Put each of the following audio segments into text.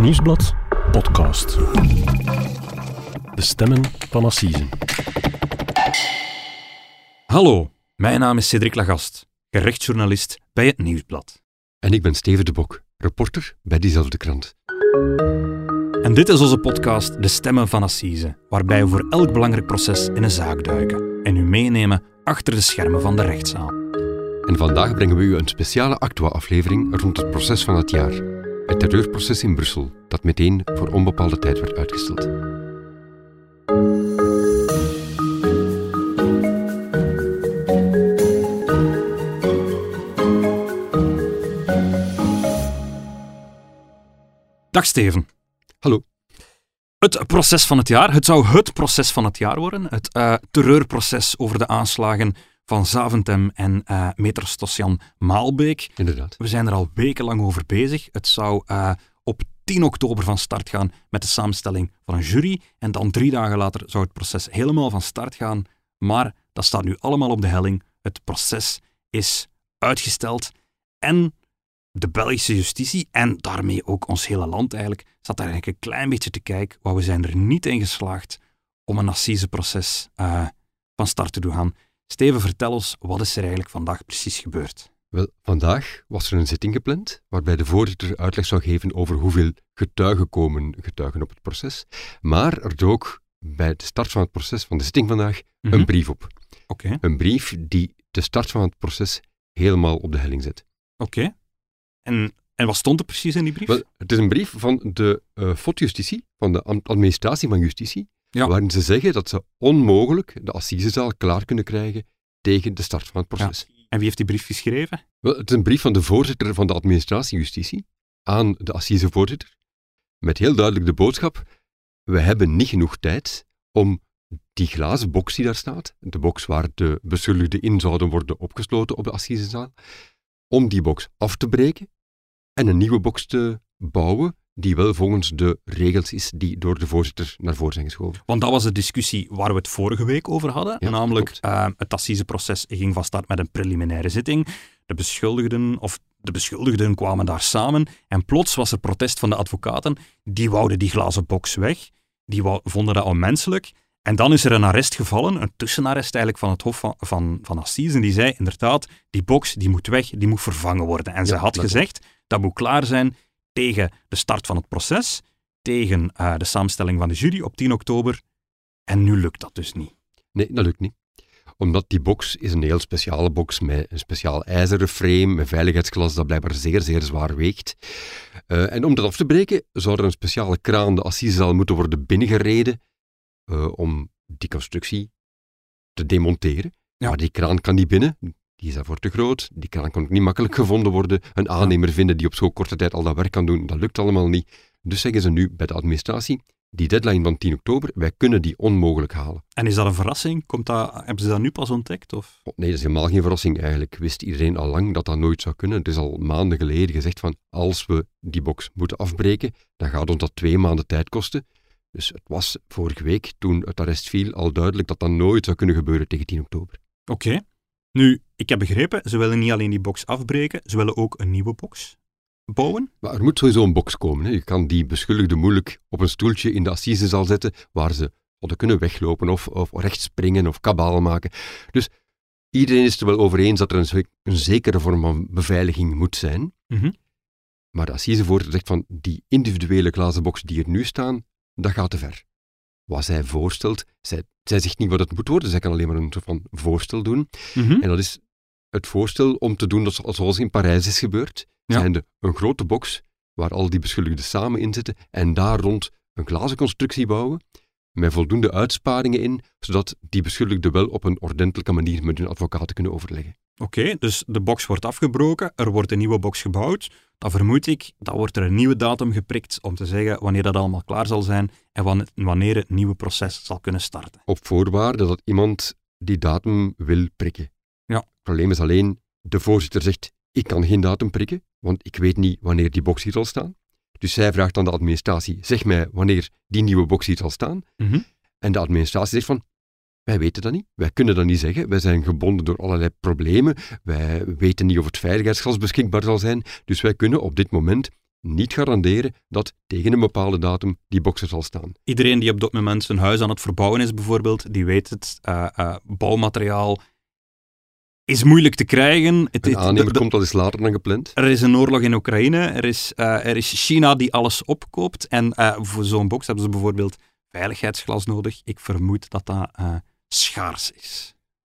Nieuwsblad podcast. De stemmen van Assisen. Hallo, mijn naam is Cedric Lagast, gerechtsjournalist bij het Nieuwsblad. En ik ben Steven de Bok, reporter bij diezelfde krant. En dit is onze podcast De Stemmen van Assise, waarbij we voor elk belangrijk proces in een zaak duiken en u meenemen achter de schermen van de rechtszaal. En vandaag brengen we u een speciale Actua-aflevering rond het proces van het jaar. Het terreurproces in Brussel, dat meteen voor onbepaalde tijd werd uitgesteld. Dag Steven. Hallo. Het proces van het jaar. Het zou het proces van het jaar worden. Het uh, terreurproces over de aanslagen van Zaventem en uh, Maalbeek. Inderdaad. We zijn er al wekenlang over bezig. Het zou uh, op 10 oktober van start gaan met de samenstelling van een jury. En dan drie dagen later zou het proces helemaal van start gaan. Maar dat staat nu allemaal op de helling. Het proces is uitgesteld. En de Belgische justitie en daarmee ook ons hele land eigenlijk, zat daar eigenlijk een klein beetje te kijken, maar we zijn er niet in geslaagd om een assiseproces uh, van start te doen gaan. Steven, vertel ons, wat is er eigenlijk vandaag precies gebeurd? Wel, vandaag was er een zitting gepland waarbij de voorzitter uitleg zou geven over hoeveel getuigen komen getuigen op het proces. Maar er dook bij de start van het proces van de zitting vandaag mm -hmm. een brief op. Okay. Een brief die de start van het proces helemaal op de helling zet. Oké. Okay. En, en wat stond er precies in die brief? Wel, het is een brief van de uh, FOD-justitie, van de administratie van justitie, ja. waarin ze zeggen dat ze onmogelijk de assisezaal klaar kunnen krijgen tegen de start van het proces. Ja. En wie heeft die brief geschreven? Wel, het is een brief van de voorzitter van de administratie justitie aan de assisevoorzitter, met heel duidelijk de boodschap, we hebben niet genoeg tijd om die glazen box die daar staat, de box waar de beschuldigden in zouden worden opgesloten op de assisezaal, om die box af te breken en een nieuwe box te bouwen die wel volgens de regels is die door de voorzitter naar voren zijn geschoven. Want dat was de discussie waar we het vorige week over hadden. Ja, namelijk, uh, het assiseproces ging van start met een preliminaire zitting. De beschuldigden, of de beschuldigden kwamen daar samen en plots was er protest van de advocaten. Die wouden die glazen box weg. Die vonden dat onmenselijk. En dan is er een arrest gevallen, een tussenarrest eigenlijk van het Hof van, van, van Assise. En die zei inderdaad, die box die moet weg, die moet vervangen worden. En ja, ze had gezegd, dat moet klaar zijn tegen de start van het proces, tegen uh, de samenstelling van de jury op 10 oktober. En nu lukt dat dus niet. Nee, dat lukt niet. Omdat die box is een heel speciale box met een speciaal ijzeren frame, met veiligheidsglas dat blijkbaar zeer, zeer zwaar weegt. Uh, en om dat af te breken, zou er een speciale kraan de assisezaal moeten worden binnengereden uh, om die constructie te demonteren. Ja. Maar die kraan kan niet binnen, die is daarvoor te groot, die kraan kan ook niet makkelijk gevonden worden. Een aannemer vinden die op zo'n korte tijd al dat werk kan doen, dat lukt allemaal niet. Dus zeggen ze nu bij de administratie, die deadline van 10 oktober, wij kunnen die onmogelijk halen. En is dat een verrassing? Komt dat, hebben ze dat nu pas ontdekt? Of? Oh, nee, dat is helemaal geen verrassing eigenlijk. Wist iedereen al lang dat dat nooit zou kunnen. Het is al maanden geleden gezegd van, als we die box moeten afbreken, dan gaat ons dat twee maanden tijd kosten. Dus het was vorige week, toen het arrest viel, al duidelijk dat dat nooit zou kunnen gebeuren tegen 10 oktober. Oké. Okay. Nu, ik heb begrepen, ze willen niet alleen die box afbreken, ze willen ook een nieuwe box bouwen. Maar er moet sowieso een box komen. Hè. Je kan die beschuldigde moeilijk op een stoeltje in de assisezaal zetten, waar ze hadden kunnen weglopen of, of recht springen of kabaal maken. Dus iedereen is er wel over eens dat er een, een zekere vorm van beveiliging moet zijn. Mm -hmm. Maar de assisevoorzitter zegt van, die individuele glazen box die er nu staan, dat gaat te ver. Wat zij voorstelt, zij, zij zegt niet wat het moet worden, zij kan alleen maar een soort van voorstel doen. Mm -hmm. En dat is het voorstel om te doen zoals in Parijs is gebeurd. Ja. Zijnde een grote box waar al die beschuldigden samen in zitten en daar rond een glazen constructie bouwen met voldoende uitsparingen in, zodat die beschuldigden wel op een ordentelijke manier met hun advocaten kunnen overleggen. Oké, okay, dus de box wordt afgebroken, er wordt een nieuwe box gebouwd. Dan vermoed ik, dan wordt er een nieuwe datum geprikt om te zeggen wanneer dat allemaal klaar zal zijn en wanneer het nieuwe proces zal kunnen starten. Op voorwaarde dat iemand die datum wil prikken. Ja. Het probleem is alleen, de voorzitter zegt, ik kan geen datum prikken, want ik weet niet wanneer die box hier zal staan. Dus zij vraagt aan de administratie, zeg mij wanneer die nieuwe box hier zal staan. Mm -hmm. En de administratie zegt van, wij weten dat niet, wij kunnen dat niet zeggen, wij zijn gebonden door allerlei problemen, wij weten niet of het veiligheidsglas beschikbaar zal zijn, dus wij kunnen op dit moment niet garanderen dat tegen een bepaalde datum die box er zal staan. Iedereen die op dat moment zijn huis aan het verbouwen is, bijvoorbeeld, die weet het. Uh, uh, bouwmateriaal is moeilijk te krijgen. Het, een aannemer komt al eens later dan gepland. Er is een oorlog in Oekraïne, er is, uh, er is China die alles opkoopt. En voor zo'n box hebben ze bijvoorbeeld veiligheidsglas nodig. Ik vermoed dat dat schaars is.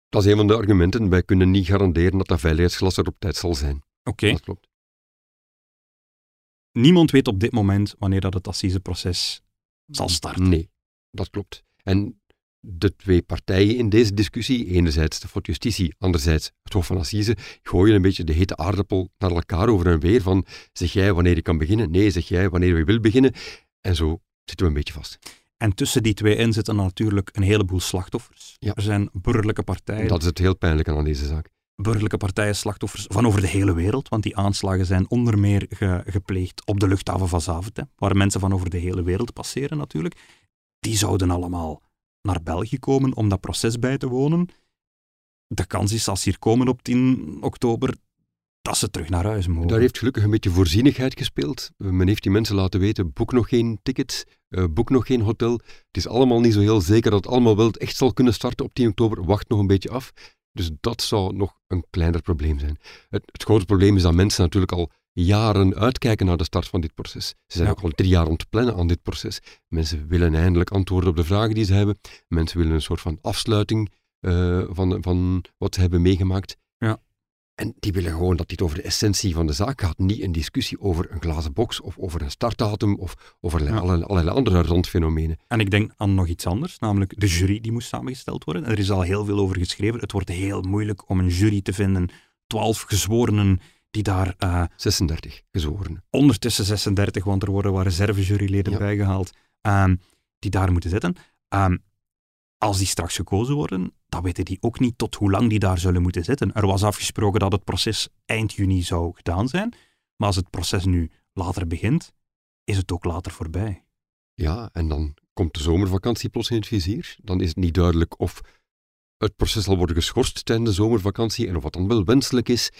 Dat is een van de argumenten. Wij kunnen niet garanderen dat dat veiligheidsglas er op tijd zal zijn. Oké. Okay. Dat klopt. Niemand weet op dit moment wanneer dat het assiseproces zal starten. Nee, dat klopt. En de twee partijen in deze discussie, enerzijds de Fort Justitie, anderzijds het Hof van Assise, gooien een beetje de hete aardappel naar elkaar over en weer van zeg jij wanneer je kan beginnen, nee, zeg jij wanneer je wil beginnen. En zo zitten we een beetje vast. En tussen die twee in zitten natuurlijk een heleboel slachtoffers. Ja. Er zijn burgerlijke partijen. Dat is het heel pijnlijke aan deze zaak burgerlijke partijen slachtoffers van over de hele wereld, want die aanslagen zijn onder meer gepleegd op de luchthaven van Zaventem, waar mensen van over de hele wereld passeren natuurlijk. Die zouden allemaal naar België komen om dat proces bij te wonen. De kans is, als ze hier komen op 10 oktober, dat ze terug naar huis mogen. Daar heeft gelukkig een beetje voorzienigheid gespeeld. Men heeft die mensen laten weten, boek nog geen tickets, uh, boek nog geen hotel. Het is allemaal niet zo heel zeker dat het allemaal wel echt zal kunnen starten op 10 oktober. Wacht nog een beetje af. Dus dat zou nog een kleiner probleem zijn. Het, het, grote probleem is dat mensen natuurlijk al jaren uitkijken naar de start van dit proces. Ze zijn ook al drie jaar ontplannen aan dit proces. Mensen willen eindelijk antwoorden op de vragen die ze hebben. Mensen willen een soort van afsluiting uh, van, van wat ze hebben meegemaakt. Ja. En die willen gewoon dat dit over de essentie van de zaak gaat. Niet een discussie over een glazen box of over een startdatum of over ja. allerlei, allerlei, andere randfenomenen. En ik denk aan nog iets anders, namelijk de jury die moest samengesteld worden. Er is al heel veel over geschreven. Het wordt heel moeilijk om een jury te vinden. Twaalf gezworenen die daar... Uh, 36 gezworenen. Ondertussen 36, want er worden wat reservejuryleden ja. bijgehaald. Um, die daar moeten zitten. Um, als die straks gekozen worden, dan weten die ook niet tot hoe lang die daar zullen moeten zitten. Er was afgesproken dat het proces eind juni zou gedaan zijn, maar als het proces nu later begint, is het ook later voorbij. Ja, en dan komt de zomervakantie plots in het vizier. Dan is het niet duidelijk of het proces zal worden geschorst tijdens de zomervakantie en of wat dan wel wenselijk is.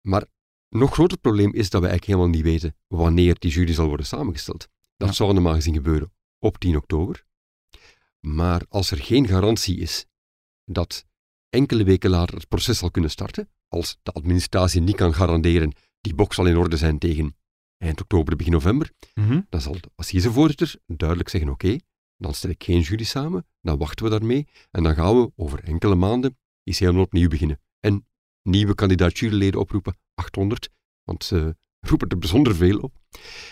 Maar nog groter probleem is dat we eigenlijk helemaal niet weten wanneer die jury zal worden samengesteld. Dat ja. zou normaal gezien gebeuren op 10 oktober. Maar als er geen garantie is dat enkele weken later het proces zal kunnen starten, als de administratie niet kan garanderen die box zal in orde zijn tegen eind oktober, begin november, mm-hmm. dan zal de assisevoorzitter duidelijk zeggen, oké, dan stel ik geen jury samen, dan wachten we daarmee en dan gaan we over enkele maanden eens helemaal opnieuw beginnen. En nieuwe kandidatuurleden oproepen, 800, want ze roepen er bijzonder veel op.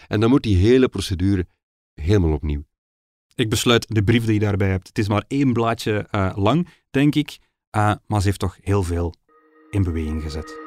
En dan moet die hele procedure helemaal opnieuw. Ik besluit de brief die je daarbij hebt. Het is maar één blaadje uh, lang, denk ik, uh, maar ze heeft toch heel veel in beweging gezet.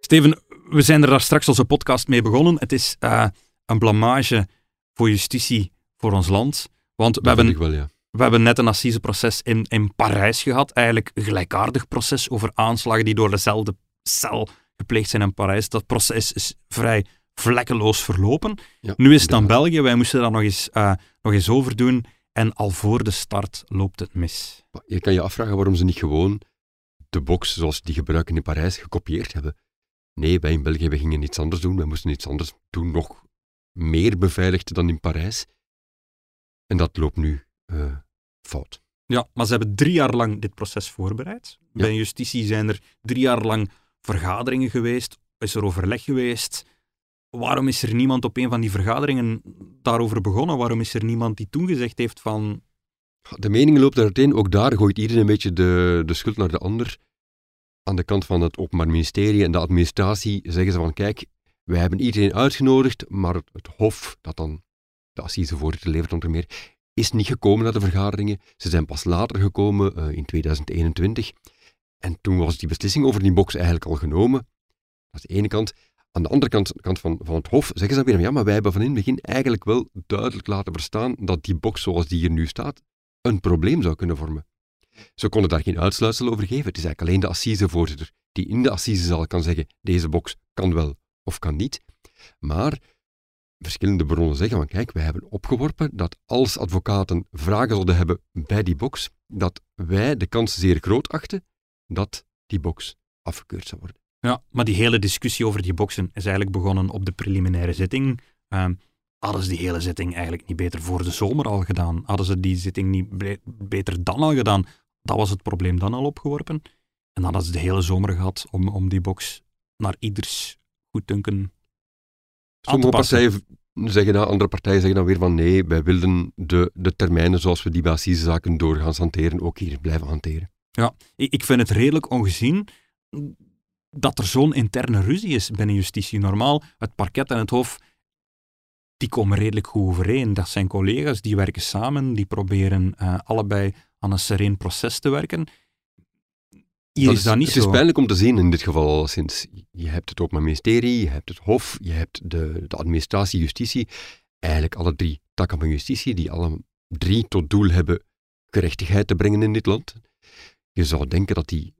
Steven, we zijn er daar straks onze podcast mee begonnen. Het is uh, een blamage voor justitie voor ons land. Want we Dat hebben, wel, ja. We hebben net een assiseproces in, in Parijs gehad. Eigenlijk een gelijkaardig proces over aanslagen die door dezelfde cel gepleegd zijn in Parijs. Dat proces is vrij vlekkeloos verlopen. Ja, nu is het dan. België. Wij moesten daar nog eens, uh, nog eens over doen. En al voor de start loopt het mis. Je kan je afvragen waarom ze niet gewoon de box zoals die gebruiken in Parijs gekopieerd hebben. Nee, wij in België we gingen iets anders doen. Wij moesten iets anders doen, nog meer beveiligd dan in Parijs. En dat loopt nu uh, fout. Ja, maar ze hebben drie jaar lang dit proces voorbereid. Ja. Bij justitie zijn er drie jaar lang vergaderingen geweest, is er overleg geweest. Waarom is er niemand op een van die vergaderingen daarover begonnen? Waarom is er niemand die toen gezegd heeft van... De mening loopt uiteen. Ook daar gooit iedereen een beetje de, de schuld naar de ander. Aan de kant van het Openbaar Ministerie en de administratie zeggen ze van kijk, wij hebben iedereen uitgenodigd, maar het, het Hof, dat dan de assisevoorzitter levert onder meer, is niet gekomen naar de vergaderingen. Ze zijn pas later gekomen, uh, in 2021. En toen was die beslissing over die box eigenlijk al genomen. Dat is de ene kant. Aan de andere kant, kant van, van het Hof zeggen ze dan weer, ja, maar wij hebben van in het begin eigenlijk wel duidelijk laten verstaan dat die box zoals die hier nu staat, een probleem zou kunnen vormen. Ze konden daar geen uitsluitsel over geven. Het is eigenlijk alleen de assisevoorzitter die in de assisezaal kan zeggen, deze box kan wel of kan niet. Maar verschillende bronnen zeggen van kijk, wij hebben opgeworpen dat als advocaten vragen zouden hebben bij die box, dat wij de kans zeer groot achten dat die box afgekeurd zou worden. Ja, maar die hele discussie over die boxen is eigenlijk begonnen op de preliminaire zitting. Ehm, hadden ze die hele zitting eigenlijk niet beter voor de zomer al gedaan? Hadden ze die zitting niet beter dan al gedaan? Dat was het probleem dan al opgeworpen. En dan hadden ze de hele zomer gehad om, om die box naar ieders goeddunken Sommige partijen zeggen dat, andere partijen zeggen dan weer van nee, wij willen de, de termijnen zoals we die bij zaken doorgaans hanteren, ook hier blijven hanteren. Ja, ik vind het redelijk ongezien dat er zo'n interne ruzie is binnen justitie. Normaal, het parket en het hof, die komen redelijk goed overeen. Dat zijn collega's, die werken samen, die proberen uh, allebei aan een sereen proces te werken. Hier is, dat niet het zo. is pijnlijk om te zien in dit geval alleszins. Je hebt het Openbaar Ministerie, je hebt het Hof, je hebt de, de administratie, justitie. Eigenlijk alle drie takken van justitie, die alle drie tot doel hebben gerechtigheid te brengen in dit land. Je zou denken dat die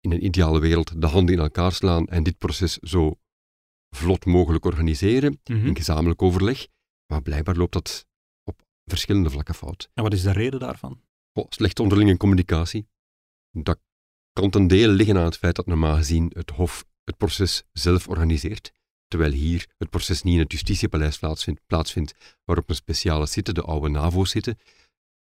in een ideale wereld de handen in elkaar slaan en dit proces zo vlot mogelijk organiseren, mhm. in gezamenlijk overleg. Maar blijkbaar loopt dat op verschillende vlakken fout. En wat is de reden daarvan? Oh, slechte onderlinge communicatie. Dat kan ten dele liggen aan het feit dat normaal gezien het Hof het proces zelf organiseert, terwijl hier het proces niet in het justitiepaleis plaatsvindt, plaatsvindt waarop een speciale zitten, de oude NAVO zitten.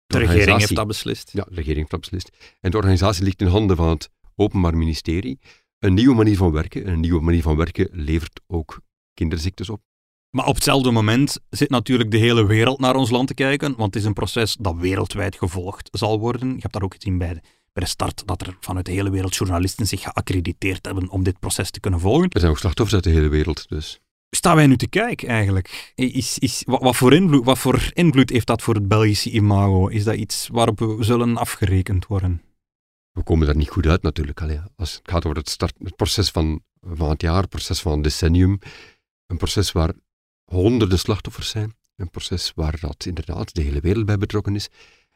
De, de regering heeft dat beslist. Ja, de regering heeft dat beslist. En de organisatie ligt in handen van het Openbaar Ministerie. Een nieuwe manier van werken. Een nieuwe manier van werken levert ook kinderziektes op. Maar op hetzelfde moment zit natuurlijk de hele wereld naar ons land te kijken, want het is een proces dat wereldwijd gevolgd zal worden. Je hebt dat ook gezien bij de, bij de start, dat er vanuit de hele wereld journalisten zich geaccrediteerd hebben om dit proces te kunnen volgen. Er zijn ook slachtoffers uit de hele wereld, dus. Staan wij nu te kijken eigenlijk? Is, is, wat, wat, voor invloed, wat voor invloed heeft dat voor het Belgische imago? Is dat iets waarop we zullen afgerekend worden? we komen daar niet goed uit natuurlijk. Allee, als het gaat over het, start, het proces van, van het jaar, het proces van een decennium, een proces waar honderden slachtoffers zijn, een proces waar dat inderdaad de hele wereld bij betrokken is,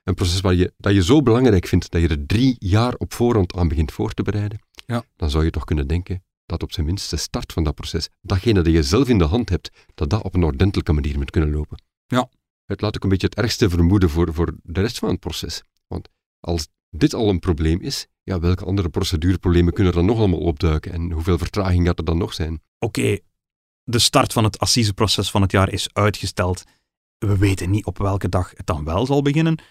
een proces waar je, dat je zo belangrijk vindt dat je er drie jaar op voorhand aan begint voor te bereiden, ja. dan zou je toch kunnen denken dat op zijn minst de start van dat proces, datgene dat je zelf in de hand hebt, dat dat op een ordentelijke manier moet kunnen lopen. Ja. Het laat ook een beetje het ergste vermoeden voor, voor de rest van het proces. Want als dit al een probleem is, ja, welke andere procedureproblemen kunnen er dan nog allemaal opduiken en hoeveel vertraging gaat er dan nog zijn? Oké, de start van het assiseproces van het jaar is uitgesteld. We weten niet op welke dag het dan wel zal beginnen.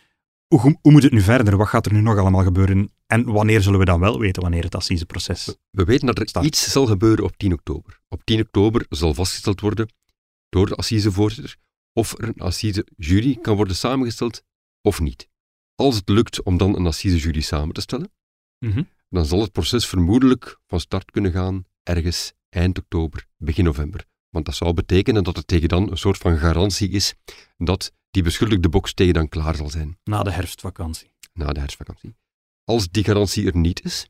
Hoe, hoe, moet het nu verder? Wat gaat er nu nog allemaal gebeuren? En wanneer zullen we dan wel weten wanneer het assiseproces We, we weten dat er iets zal gebeuren op 10 oktober. Op 10 oktober zal vastgesteld worden door de assisevoorzitter of er een assisejury kan worden samengesteld of niet. Als het lukt om dan een assisejury samen te stellen, mhm. dan zal het proces vermoedelijk van start kunnen gaan ergens eind oktober, begin november. Want dat zou betekenen dat er tegen dan een soort van garantie is dat die beschuldigde box tegen dan klaar zal zijn. Na de herfstvakantie. Na de herfstvakantie. Als die garantie er niet is,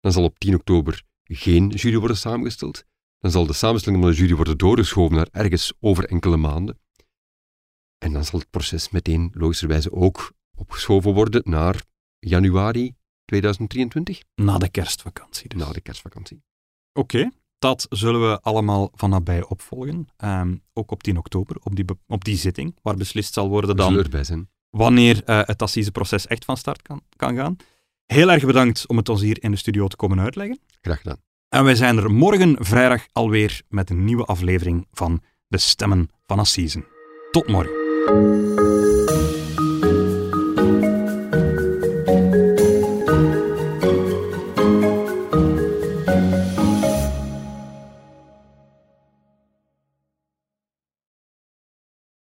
dan zal op 10 oktober geen jury worden samengesteld. Dan zal de samenstelling van de jury worden doorgeschoven naar ergens over enkele maanden. En dan zal het proces meteen logischerwijze ook opgeschoven worden naar januari 2023. Na de kerstvakantie dus. Na de kerstvakantie. Oké, dat zullen we allemaal van nabij opvolgen. Ehm, ook op 10 oktober, op die, op die zitting, waar beslist zal worden dan wanneer uh, het assiseproces echt van start kan, kan gaan. Heel erg bedankt om het ons hier in de studio te komen uitleggen. Graag gedaan. En wij zijn er morgen vrijdag alweer met een nieuwe aflevering van De Stemmen van Assisen. Tot morgen.